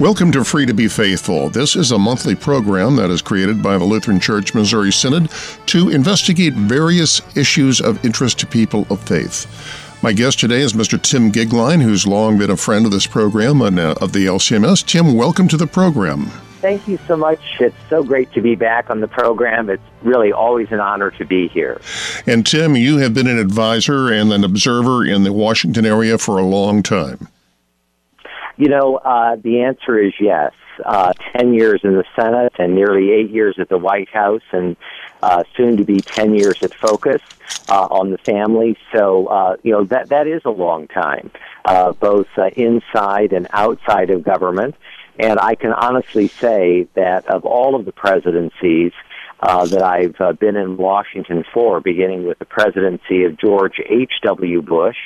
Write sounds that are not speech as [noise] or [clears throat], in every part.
Welcome to Free to Be Faithful. This is a monthly program that is created by the Lutheran Church Missouri Synod to investigate various issues of interest to people of faith. My guest today is Mr. Tim Goeglein, who's long been a friend of this program and uh, of the LCMS. Tim, welcome to the program. Thank you so much. It's so great to be back on the program. It's really always an honor to be here. And Tim, you have been an advisor and an observer in the Washington area for a long time. You know, uh, the answer is yes. Uh, 10 years in the Senate and nearly eight years at the White House, and uh, soon to be 10 years at Focus uh, on the family. So, uh, you know, that, that is a long time, uh, both uh, inside and outside of government. And I can honestly say that of all of the presidencies, uh, that I've uh, been in Washington for, beginning with the presidency of George H.W. Bush,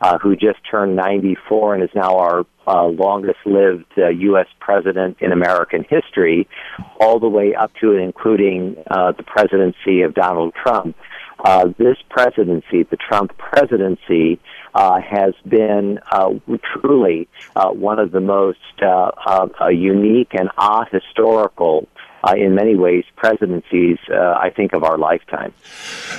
uh, who just turned 94 and is now our uh, longest lived uh, U.S. president in American history, all the way up to and including uh, the presidency of Donald Trump. Uh, this presidency, the Trump presidency, uh, has been uh, truly uh, one of the most uh, unique and ahistorical uh, in many ways, presidencies, uh, I think, of our lifetime.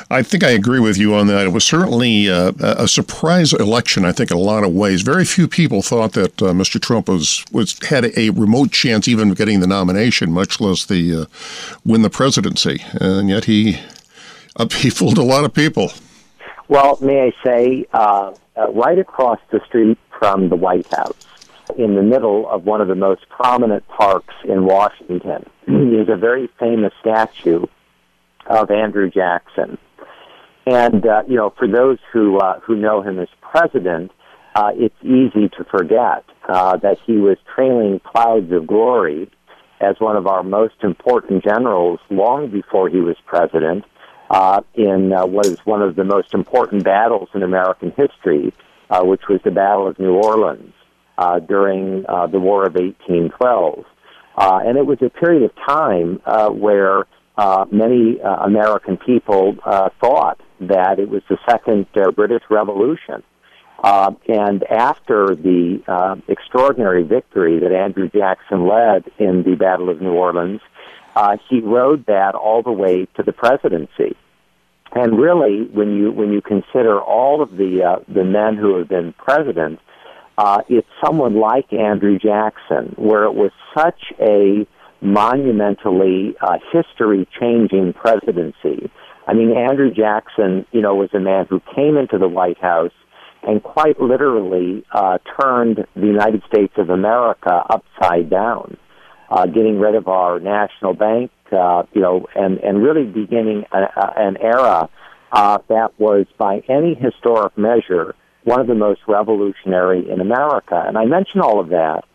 I think I agree with you on that. It was certainly uh, a surprise election, I think, in a lot of ways. Very few people thought that uh, Mr. Trump was, was had a remote chance even of getting the nomination, much less the uh, win the presidency. And yet he, he fooled a lot of people. Well, may I say, uh, right across the street from the White House, in the middle of one of the most prominent parks in Washington [clears throat] is a very famous statue of Andrew Jackson. And uh, you know, for those who uh, who know him as president, uh, it's easy to forget uh, that he was trailing clouds of glory as one of our most important generals long before he was president uh, in uh, what is one of the most important battles in American history, uh, which was the Battle of New Orleans uh, during uh, the War of 1812. Uh, and it was a period of time uh, where uh, many uh, American people uh, thought that it was the second uh, British Revolution. Uh, and after the uh, extraordinary victory that Andrew Jackson led in the Battle of New Orleans, uh, he rode that all the way to the presidency. And really, when you when you consider all of the uh, the men who have been president, uh, it's someone like Andrew Jackson, where it was such a monumentally uh, history-changing presidency. I mean, Andrew Jackson, you know, was a man who came into the White House and quite literally uh, turned the United States of America upside down, uh, getting rid of our national bank, uh, you know, and and really beginning a, a, an era uh, that was, by any historic measure, one of the most revolutionary in America. And I mention all of that,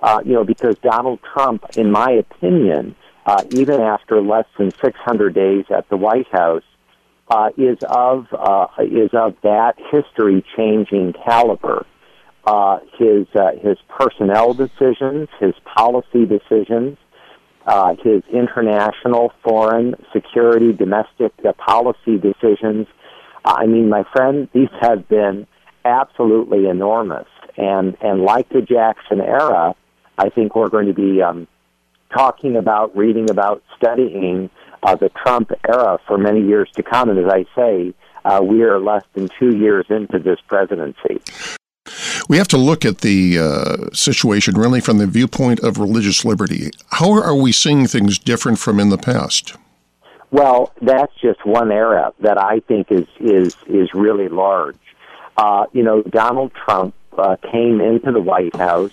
uh, you know, because Donald Trump, in my opinion, uh, even after less than 600 days at the White House, uh, is of uh, is of that history-changing caliber. Uh, his uh, his personnel decisions, his policy decisions, his international, foreign, security, domestic policy decisions. I mean, my friend, these have been absolutely enormous. And and like the Jackson era, I think we're going to be um, talking about, reading about, studying uh, the Trump era for many years to come. And as I say, uh, we are less than two years into this presidency. We have to look at the uh, situation really from the viewpoint of religious liberty. How are we seeing things different from in the past? Well, that's just one era that I think is is is really large. Uh, you know, Donald Trump uh, came into the White House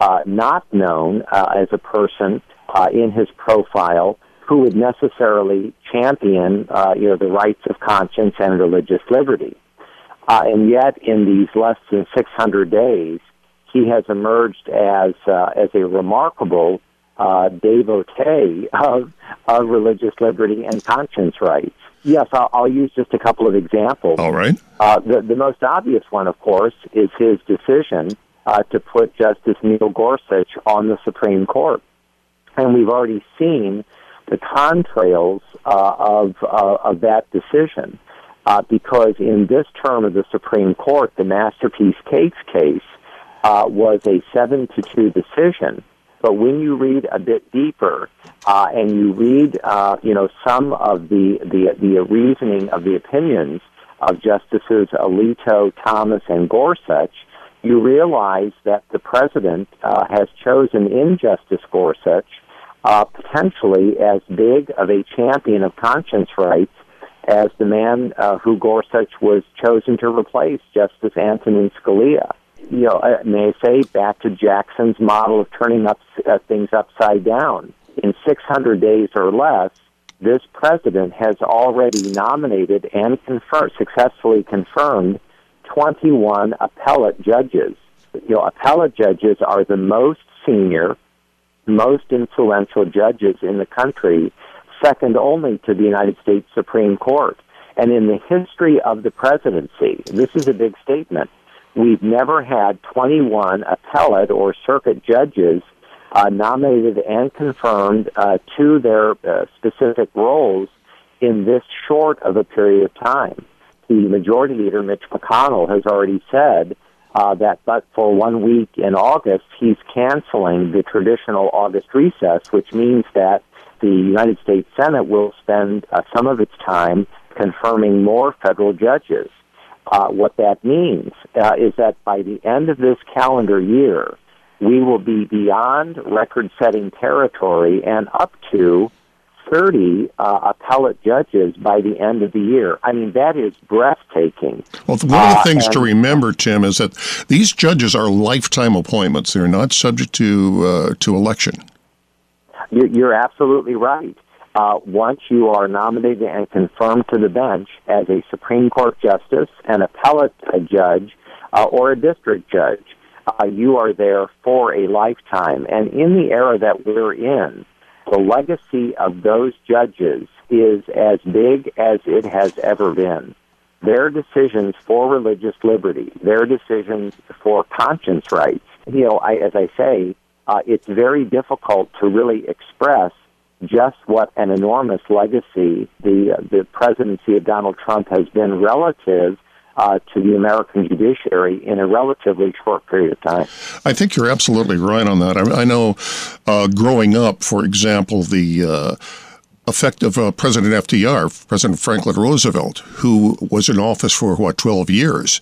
uh, not known uh, as a person uh, in his profile who would necessarily champion, uh, you know, the rights of conscience and religious liberty. Uh, and yet, in these less than 600 days, he has emerged as uh, as a remarkable uh, devotee of, of religious liberty and conscience rights. Yes, I'll, I'll use just a couple of examples. All right. Uh, the, the most obvious one, of course, is his decision uh, to put Justice Neil Gorsuch on the Supreme Court. And we've already seen the contrails uh, of, uh, of that decision. Uh, because in this term of the Supreme Court, the Masterpiece Cakes case uh, was a seven to two decision But when you read a bit deeper uh, and you read, uh, you know, some of the, the the reasoning of the opinions of Justices Alito, Thomas, and Gorsuch, you realize that the president uh, has chosen in Justice Gorsuch uh, potentially as big of a champion of conscience rights as the man uh, who Gorsuch was chosen to replace, Justice Antonin Scalia. You know, uh, may I say, back to Jackson's model of turning up uh, things upside down. In 600 days or less, this president has already nominated and confirmed, successfully confirmed 21 appellate judges. You know, appellate judges are the most senior, most influential judges in the country, second only to the United States Supreme Court. And in the history of the presidency, this is a big statement. We've never had 21 appellate or circuit judges uh, nominated and confirmed uh, to their uh, specific roles in this short of a period of time. The Majority Leader, Mitch McConnell, has already said uh, that but for one week in August, he's canceling the traditional August recess, which means that the United States Senate will spend uh, some of its time confirming more federal judges. Uh, what that means uh, is that by the end of this calendar year, we will be beyond record setting territory and up to 30 uh, appellate judges by the end of the year. I mean, that is breathtaking. Well, one of the uh, things to remember, Tim, is that these judges are lifetime appointments. They're not subject to, uh, to election. You're absolutely right. Uh, once you are nominated and confirmed to the bench as a Supreme Court justice, an appellate judge, uh, or a district judge, uh, you are there for a lifetime. And in the era that we're in, the legacy of those judges is as big as it has ever been. Their decisions for religious liberty, their decisions for conscience rights, you know, I, as I say, uh, it's very difficult to really express just what an enormous legacy the the presidency of Donald Trump has been relative uh, to the American judiciary in a relatively short period of time. I think you're absolutely right on that. I, I know uh, growing up, for example, the uh, effect of uh, President FDR, President Franklin Roosevelt, who was in office for, what, 12 years.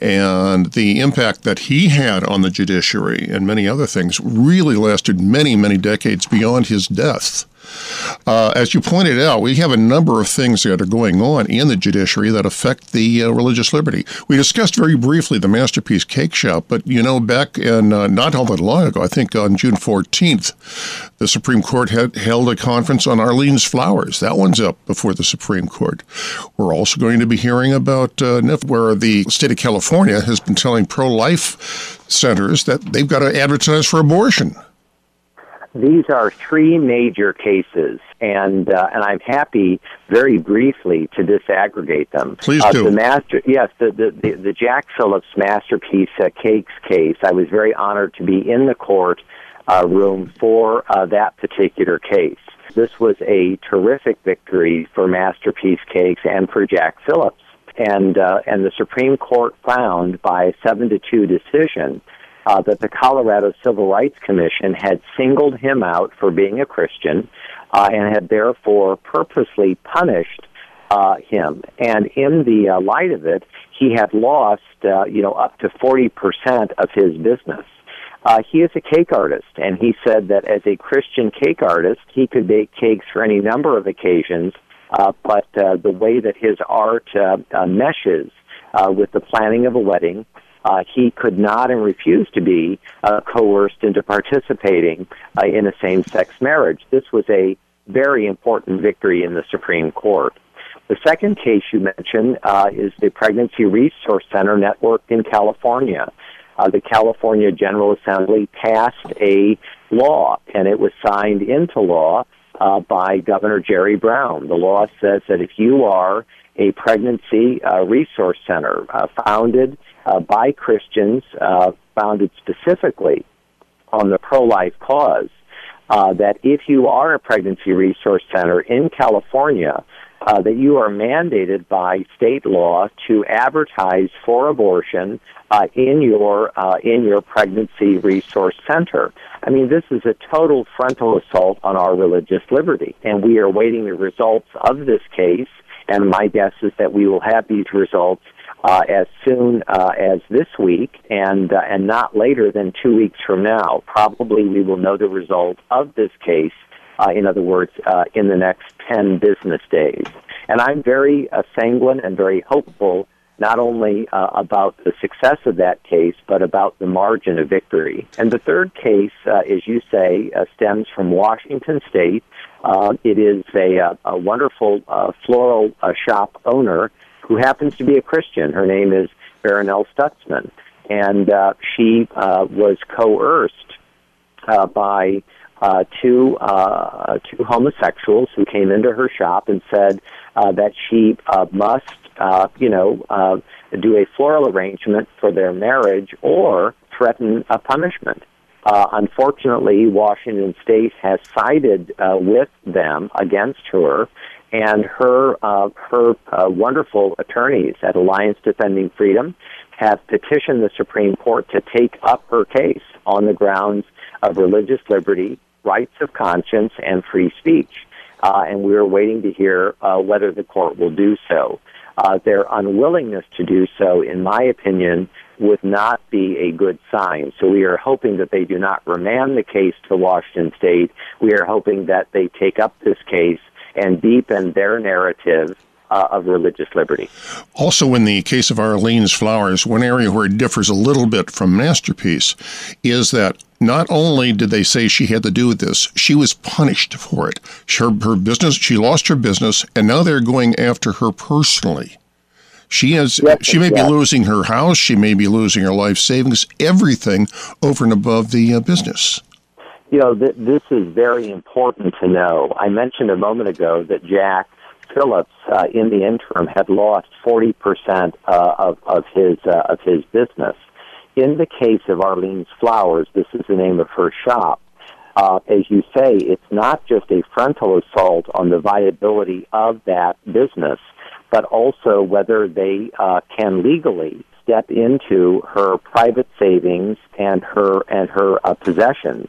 And the impact that he had on the judiciary and many other things really lasted many, many decades beyond his death. Uh, as you pointed out, we have a number of things that are going on in the judiciary that affect the uh, religious liberty. We discussed very briefly the Masterpiece Cake Shop, but you know, back in uh, not all that long ago, I think on June 14th, the Supreme Court had held a conference on Arlene's Flowers. That one's up before the Supreme Court. We're also going to be hearing about uh, where the state of California has been telling pro life centers that they've got to advertise for abortion. These are three major cases, and uh, and I'm happy very briefly to disaggregate them. Please uh, do. The master, yes, the the the, the Jack Phillips masterpiece uh, cakes case. I was very honored to be in the court uh, room for uh, that particular case. This was a terrific victory for Masterpiece Cakes and for Jack Phillips, and uh, and the Supreme Court found by a seven to two decision uh, that the Colorado Civil Rights Commission had singled him out for being a Christian uh, and had therefore purposely punished uh, him. And in the uh, light of it, he had lost, uh, you know, up to 40% of his business. Uh, he is a cake artist, and he said that as a Christian cake artist, he could bake cakes for any number of occasions, uh, but uh, the way that his art uh, uh, meshes uh, with the planning of a wedding uh, he could not and refused to be uh, coerced into participating uh, in a same-sex marriage. This was a very important victory in the Supreme Court. The second case you mentioned uh, is the Pregnancy Resource Center network in California. Uh, the California General Assembly passed a law, and it was signed into law uh, by Governor Jerry Brown. The law says that if you are a pregnancy uh, resource center uh, founded uh, by Christians, uh, founded specifically on the pro-life cause, uh, that if you are a pregnancy resource center in California, uh, that you are mandated by state law to advertise for abortion uh, in your uh, in your pregnancy resource center. I mean, this is a total frontal assault on our religious liberty, and we are waiting the results of this case. And my guess is that we will have these results uh, as soon uh, as this week, and uh, and not later than two weeks from now. Probably we will know the result of this case. Uh, in other words, uh, in the next ten business days. And I'm very uh, sanguine and very hopeful, not only about the success of that case, but about the margin of victory. And the third case, as you say, stems from Washington State. it is a, a wonderful floral shop owner who happens to be a Christian. Her name is Barronelle Stutzman, and uh, she uh, was coerced uh, by uh, two uh, two homosexuals who came into her shop and said uh, that she uh, must, uh, you know, uh, do a floral arrangement for their marriage or threaten a punishment. Uh, unfortunately, Washington State has sided uh, with them against her, and her uh, her uh, wonderful attorneys at Alliance Defending Freedom have petitioned the Supreme Court to take up her case on the grounds of religious liberty, rights of conscience, and free speech. Uh, and we are waiting to hear uh, whether the court will do so. Uh, their unwillingness to do so, in my opinion, would not be a good sign. So we are hoping that they do not remand the case to Washington State. We are hoping that they take up this case and deepen their narrative uh, of religious liberty. Also, in the case of Arlene's Flowers, one area where it differs a little bit from Masterpiece is that not only did they say she had to do with this, she was punished for it. Her, her business, she lost her business, and now they're going after her personally. She has. Yes, she may yes. be losing her house. She may be losing her life savings. Everything over and above the uh, business. You know, th- this is very important to know. I mentioned a moment ago that Jack Phillips, uh, in the interim, had lost 40% uh, of, of, his, uh, of his business. In the case of Arlene's Flowers, this is the name of her shop. Uh, as you say, it's not just a frontal assault on the viability of that business, but also whether they uh, can legally step into her private savings and her and her uh, possessions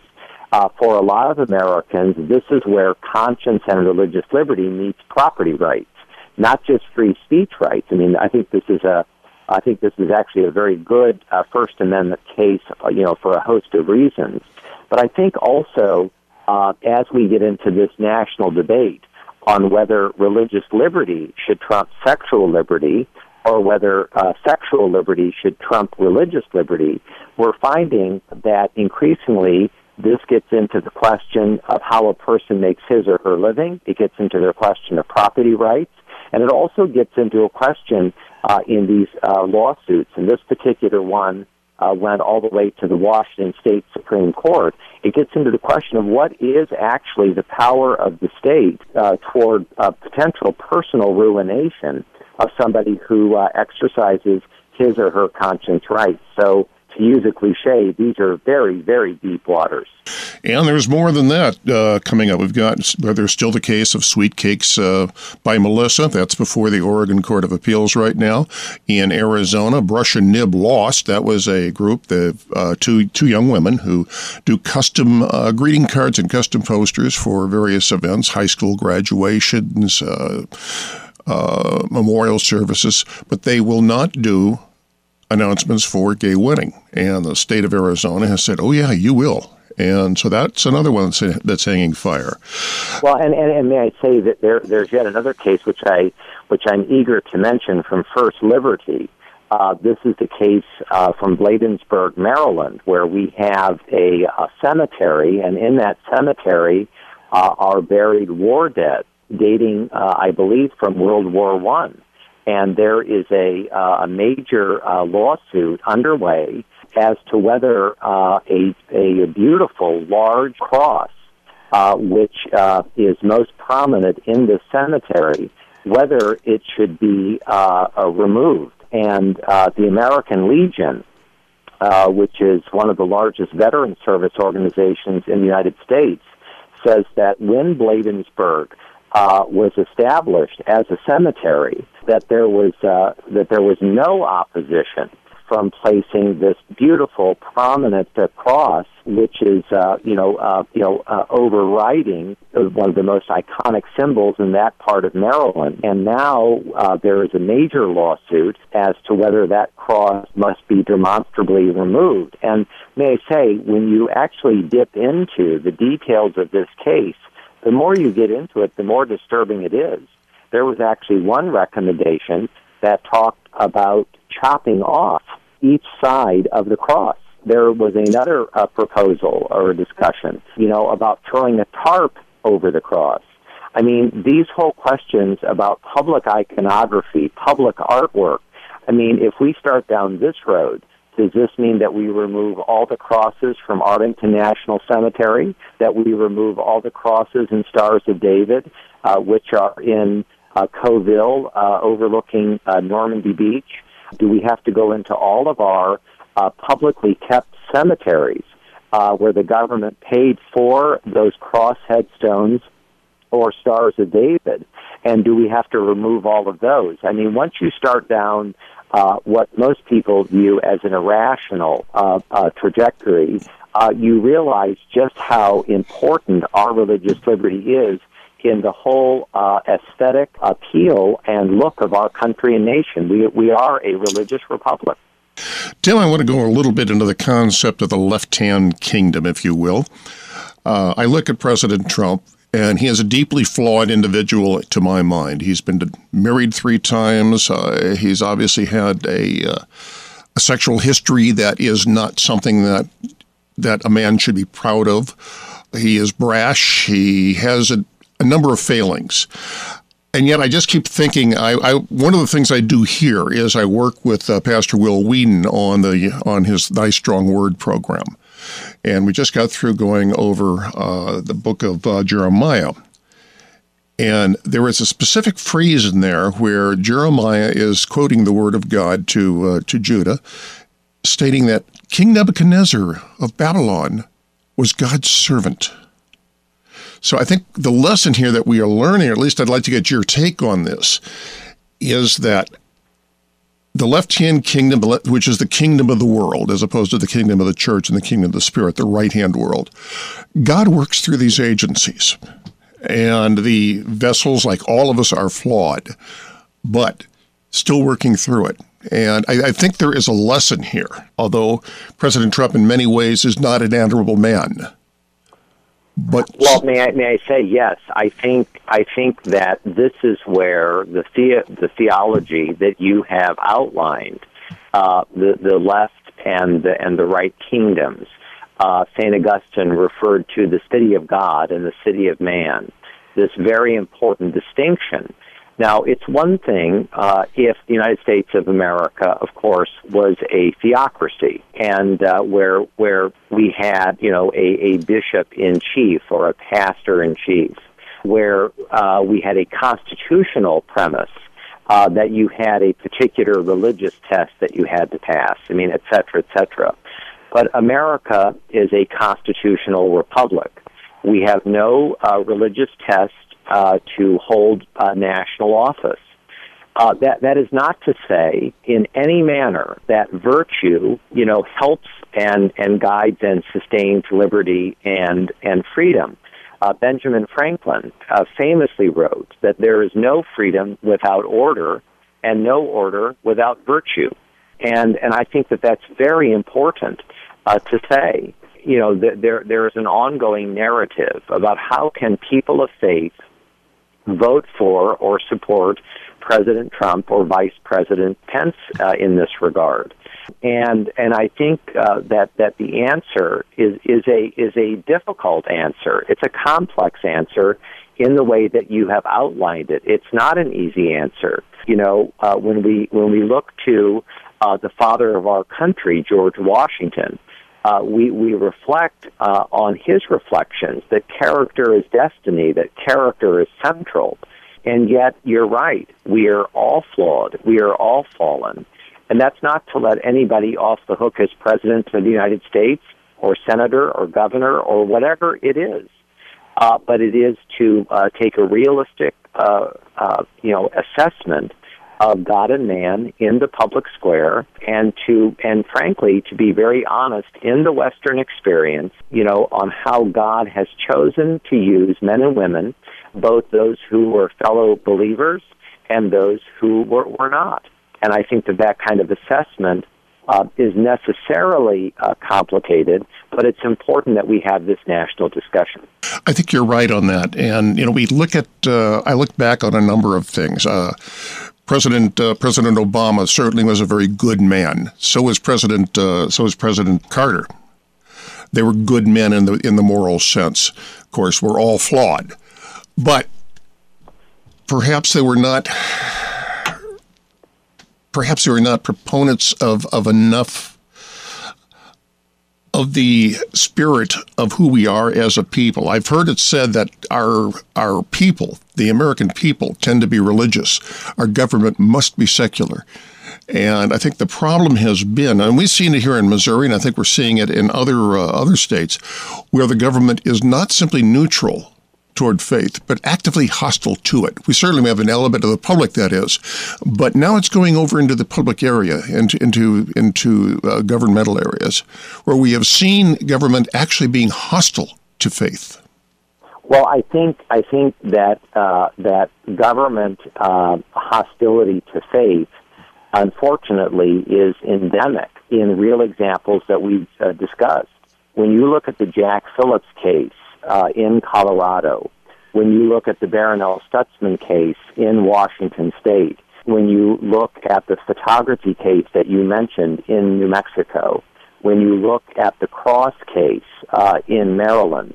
uh, for a lot of Americans, this is where conscience and religious liberty meets property rights, not just free speech rights. I mean, I think this is a, I think this is actually a very good uh, First Amendment case, uh, you know, for a host of reasons. But I think also, uh, as we get into this national debate on whether religious liberty should trump sexual liberty, or whether uh, sexual liberty should trump religious liberty, we're finding that increasingly this gets into the question of how a person makes his or her living. It gets into the question of property rights. And it also gets into a question uh, in these uh, lawsuits. And this particular one uh, went all the way to the Washington State Supreme Court. It gets into the question of what is actually the power of the state uh, toward uh, potential personal ruination of somebody who uh, exercises his or her conscience rights. So to use a cliche, these are very, very deep waters. And there's more than that uh, coming up. We've got there's still the case of Sweet Cakes uh, by Melissa. That's before the Oregon Court of Appeals right now. In Arizona, Brush and Nib lost. That was a group, the uh, two two young women who do custom uh, greeting cards and custom posters for various events, high school graduations. Uh, uh, memorial services, but they will not do announcements for gay wedding. And the state of Arizona has said, oh, yeah, you will. And so that's another one that's, that's hanging fire. Well, and, and, and may I say that there, there's yet another case which I which I'm eager to mention from First Liberty. Uh, this is the case uh, from Bladensburg, Maryland, where we have a, a cemetery, and in that cemetery uh, are buried war dead dating, uh, I believe, from World War One and there is a, uh, a major uh, lawsuit underway as to whether uh, a, a beautiful large cross, uh, which uh, is most prominent in the cemetery, whether it should be uh, removed. And the American Legion, which is one of the largest veteran service organizations in the United States, says that when Bladensburg uh, was established as a cemetery, that there was uh, that there was no opposition from placing this beautiful, prominent uh, cross, which is, uh, you know, uh, you know, uh, overriding one of the most iconic symbols in that part of Maryland. And now uh, there is a major lawsuit as to whether that cross must be demonstrably removed. And may I say, when you actually dip into the details of this case, the more you get into it, the more disturbing it is. There was actually one recommendation that talked about chopping off each side of the cross. There was another uh, proposal or a discussion, you know, about throwing a tarp over the cross. I mean, these whole questions about public iconography, public artwork. I mean, if we start down this road, does this mean that we remove all the crosses from Arlington National Cemetery? That we remove all the crosses and Stars of David, uh, which are in uh, Colleville, uh, overlooking uh, Normandy Beach? Do we have to go into all of our uh, publicly kept cemeteries uh, where the government paid for those cross headstones or Stars of David? And do we have to remove all of those? I mean, once you start down uh, what most people view as an irrational uh, uh, trajectory, uh, you realize just how important our religious liberty is in the whole uh, aesthetic appeal and look of our country and nation. We, we are a religious republic. Tim, I want to go a little bit into the concept of the left hand kingdom, if you will. Uh, I look at President Trump, and he is a deeply flawed individual to my mind. He's been married three times. Uh, he's obviously had a, uh, a sexual history that is not something that that a man should be proud of. He is brash. He has a a number of failings. And yet, I just keep thinking. I, I one of the things I do here is I work with uh, Pastor Will Weedon on the on his Thy Strong Word program, and we just got through going over uh, the book of uh, Jeremiah. And there is a specific phrase in there where Jeremiah is quoting the word of God to uh, to Judah, stating that King Nebuchadnezzar of Babylon was God's servant. So I think the lesson here that we are learning, or at least I'd like to get your take on this, is that the left hand kingdom, which is the kingdom of the world, as opposed to the kingdom of the church and the kingdom of the spirit, the right hand world, God works through these agencies. And the vessels, like all of us, are flawed, but still working through it. And I, I, think there is a lesson here, although President Trump, in many ways, is not an admirable man. But well, may I may I say yes? I think I think that this is where the the, the theology that you have outlined, uh, the the left and the and the right kingdoms. Uh, Saint Augustine referred to the city of God and the city of man. This very important distinction now, it's one thing uh, if the United States of America, of course, was a theocracy, and uh, where where we had, you know, a, a bishop in chief or a pastor in chief, where uh, we had a constitutional premise uh, that you had a particular religious test that you had to pass. I mean, et cetera, et cetera. But America is a constitutional republic. We have no uh, religious test uh, to hold a national office. Uh, that that is not to say in any manner that virtue, you know, helps and and guides and sustains liberty and and freedom. Uh, Benjamin Franklin uh, famously wrote that there is no freedom without order, and no order without virtue. And and I think that that's very important uh, to say. You know, th- there there is an ongoing narrative about how can people of faith vote for or support President Trump or Vice President Pence uh, in this regard. And and I think uh, that that the answer is is a is a difficult answer. It's a complex answer in the way that you have outlined it. It's not an easy answer. You know, uh, when we when we look to uh, the father of our country, George Washington, uh, we, we reflect uh, on his reflections that character is destiny, that character is central. And yet, you're right. We are all flawed. We are all fallen. And that's not to let anybody off the hook as president of the United States or senator or governor or whatever it is. uh, but it is to uh, take a realistic, uh, uh, you know, assessment of God and man in the public square, and to and frankly to be very honest in the Western experience, you know, on how God has chosen to use men and women, both those who were fellow believers and those who were, were not. And I think that that kind of assessment uh, is necessarily uh, complicated, but it's important that we have this national discussion. I think you're right on that. And, you know, we look at, uh, I look back on a number of things. President uh, President Obama certainly was a very good man. So was President uh, so was President Carter. They were good men in the in the moral sense. Of course, we're all flawed, but perhaps they were not perhaps they were not proponents of, of enough of the spirit of who we are as a people. I've heard it said that our our people, the American people, tend to be religious. Our government must be secular. And I think the problem has been, and we've seen it here in Missouri, and I think we're seeing it in other uh, other states, where the government is not simply neutral toward faith, but actively hostile to it. We certainly have an element of the public that is, but now it's going over into the public area, into into into uh, governmental areas, where we have seen government actually being hostile to faith. Well, I think I think that uh, that government uh, hostility to faith, unfortunately, is endemic in real examples that we've uh, discussed. When you look at the Jack Phillips case, uh, in Colorado, when you look at the Barronelle Stutzman case in Washington State, when you look at the photography case that you mentioned in New Mexico, when you look at the Cross case uh, in Maryland,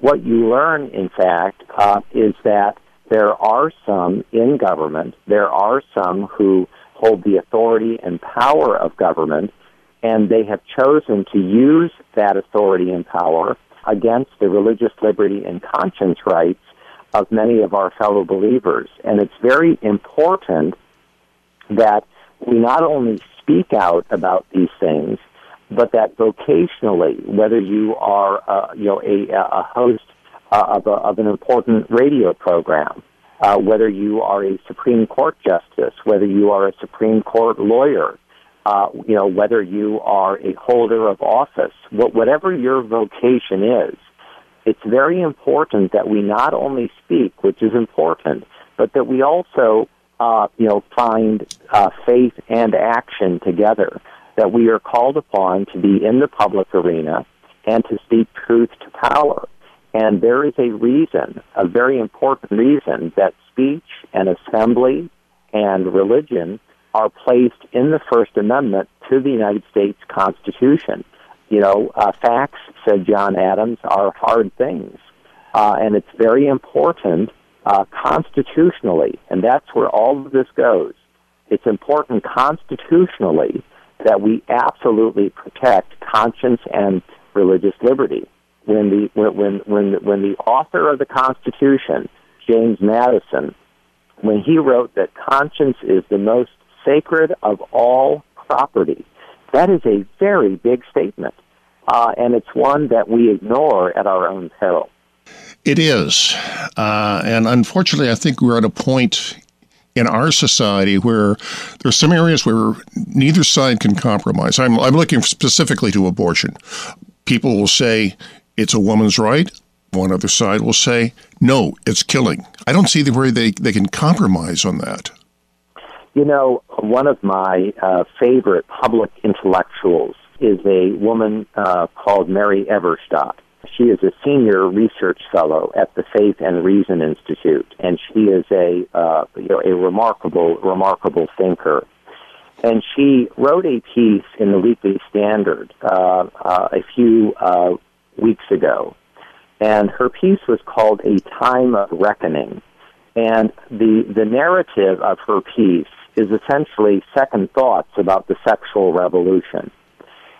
what you learn, in fact, uh, is that there are some in government, there are some who hold the authority and power of government, and they have chosen to use that authority and power against the religious liberty and conscience rights of many of our fellow believers. And it's very important that we not only speak out about these things, but that vocationally, whether you are, uh, you know, a, a host uh, of, a, of an important radio program, uh, whether you are a Supreme Court justice, whether you are a Supreme Court lawyer, uh, you know, whether you are a holder of office, whatever your vocation is, it's very important that we not only speak, which is important, but that we also, uh, you know, find uh, faith and action together. That we are called upon to be in the public arena and to speak truth to power. And there is a reason, a very important reason, that speech and assembly and religion are placed in the First Amendment to the United States Constitution. You know, uh, facts, said John Adams, are hard things. Uh, and it's very important uh, constitutionally, and that's where all of this goes. It's important constitutionally that we absolutely protect conscience and religious liberty. When the when when when the author of the Constitution, James Madison, when he wrote that conscience is the most sacred of all property. That is a very big statement, uh, and it's one that we ignore at our own peril. It is. Uh, and unfortunately, I think we're at a point in our society where there are some areas where neither side can compromise. I'm, I'm looking specifically to abortion. People will say it's a woman's right. One other side will say, no, it's killing. I don't see the way they, they can compromise on that. You know, one of my uh, favorite public intellectuals is a woman uh, called Mary Eberstadt. She is a senior research fellow at the Faith and Reason Institute, and she is a uh, you know a remarkable remarkable thinker. And she wrote a piece in the Weekly Standard uh, uh, a few uh, weeks ago, and her piece was called "A Time of Reckoning." And the the narrative of her piece is essentially second thoughts about the sexual revolution.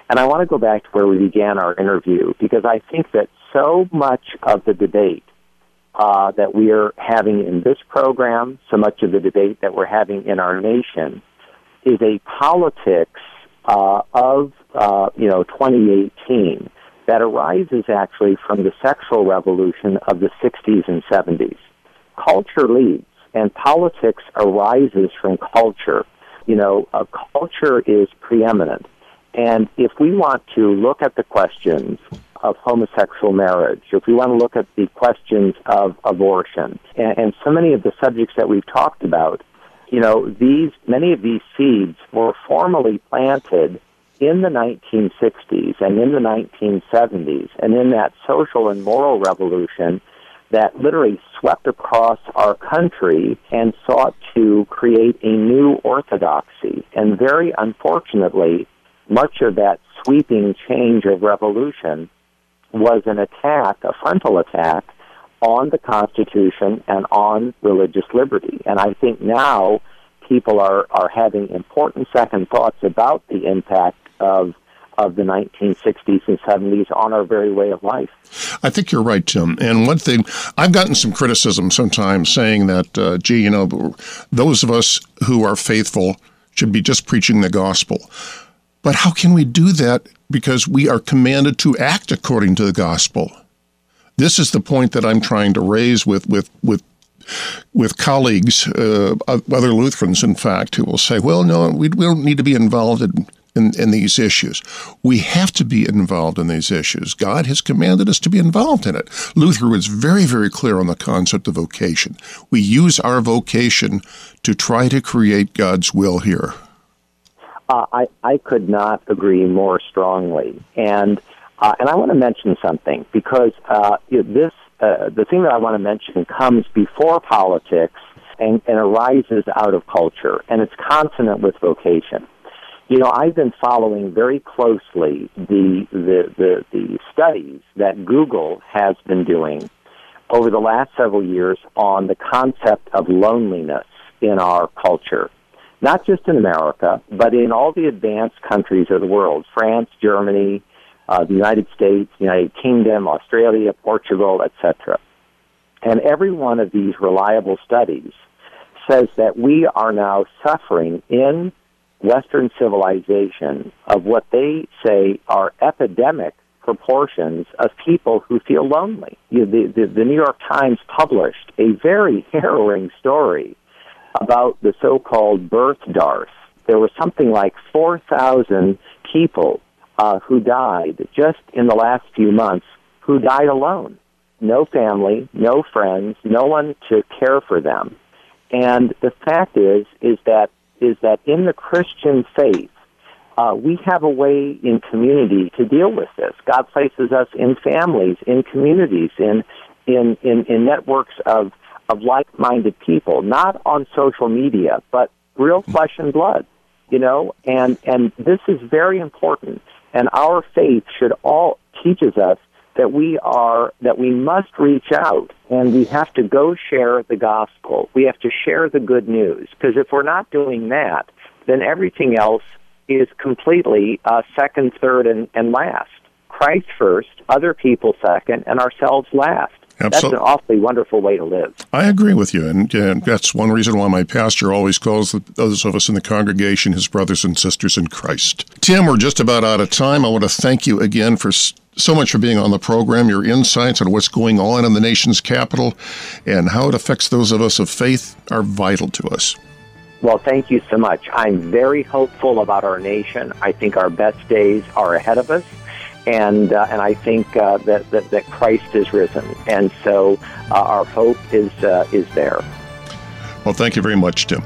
And I want to go back to where we began our interview because I think that so much of the debate uh, that we are having in this program, so much of the debate that we're having in our nation, is a politics uh, of uh, you know 2018 that arises actually from the sexual revolution of the 60s and 70s. Culture leads, and politics arises from culture. You know, culture is preeminent. And if we want to look at the questions of homosexual marriage, if we want to look at the questions of abortion, and, and so many of the subjects that we've talked about, you know, these many of these seeds were formally planted in the 1960s and in the 1970s and in that social and moral revolution that literally swept across our country and sought to create a new orthodoxy. And very unfortunately, much of that sweeping change of revolution was an attack, a frontal attack, on the Constitution and on religious liberty. And I think now people are, are having important second thoughts about the impact of of the 1960s and 70s on our very way of life. I think you're right, Tim. And one thing, I've gotten some criticism sometimes saying that, uh, gee, you know, those of us who are faithful should be just preaching the gospel. But how can we do that? Because we are commanded to act according to the gospel. This is the point that I'm trying to raise with, with, with with colleagues, uh, other Lutherans, in fact, who will say, well, no, we, we don't need to be involved in, in, in, these issues. We have to be involved in these issues. God has commanded us to be involved in it. Luther was very, very clear on the concept of vocation. We use our vocation to try to create God's will here. Uh, I, I could not agree more strongly. And, uh, and I want to mention something because uh, this uh, the thing that I want to mention comes before politics and, and arises out of culture, and it's consonant with vocation. You know, I've been following very closely the, the, the, the studies that Google has been doing over the last several years on the concept of loneliness in our culture. Not just in America, but in all the advanced countries of the world France, Germany, uh, the United States, United Kingdom, Australia, Portugal, etc. And every one of these reliable studies says that we are now suffering in Western civilization of what they say are epidemic proportions of people who feel lonely. You know, the, the, the New York Times published a very [laughs] harrowing story about the so-called birth dearth. There was something like 4,000 people uh, who died just in the last few months who died alone. No family, no friends, no one to care for them. And the fact is, is that is that in the Christian faith, uh, we have a way in community to deal with this. God places us in families, in communities, in in in, in networks of of like-minded people, not on social media, but real flesh and blood. You know, and and this is very important. And our faith should all teaches us that we are that we must reach out and we have to go share the gospel. We have to share the good news because if we're not doing that, then everything else is completely uh, second, third, and, and last. Christ first, other people second, and ourselves last. Absolutely. That's an awfully wonderful way to live. I agree with you, and, and that's one reason why my pastor always calls those of us in the congregation his brothers and sisters in Christ. Tim, we're just about out of time. I want to thank you again for so much for being on the program. Your insights on what's going on in the nation's capital and how it affects those of us of faith are vital to us. Well, thank you so much. I'm very hopeful about our nation. I think our best days are ahead of us and uh, and I think uh, that, that, that Christ is risen, and so uh, our hope is uh, is there. Well, thank you very much, Tim.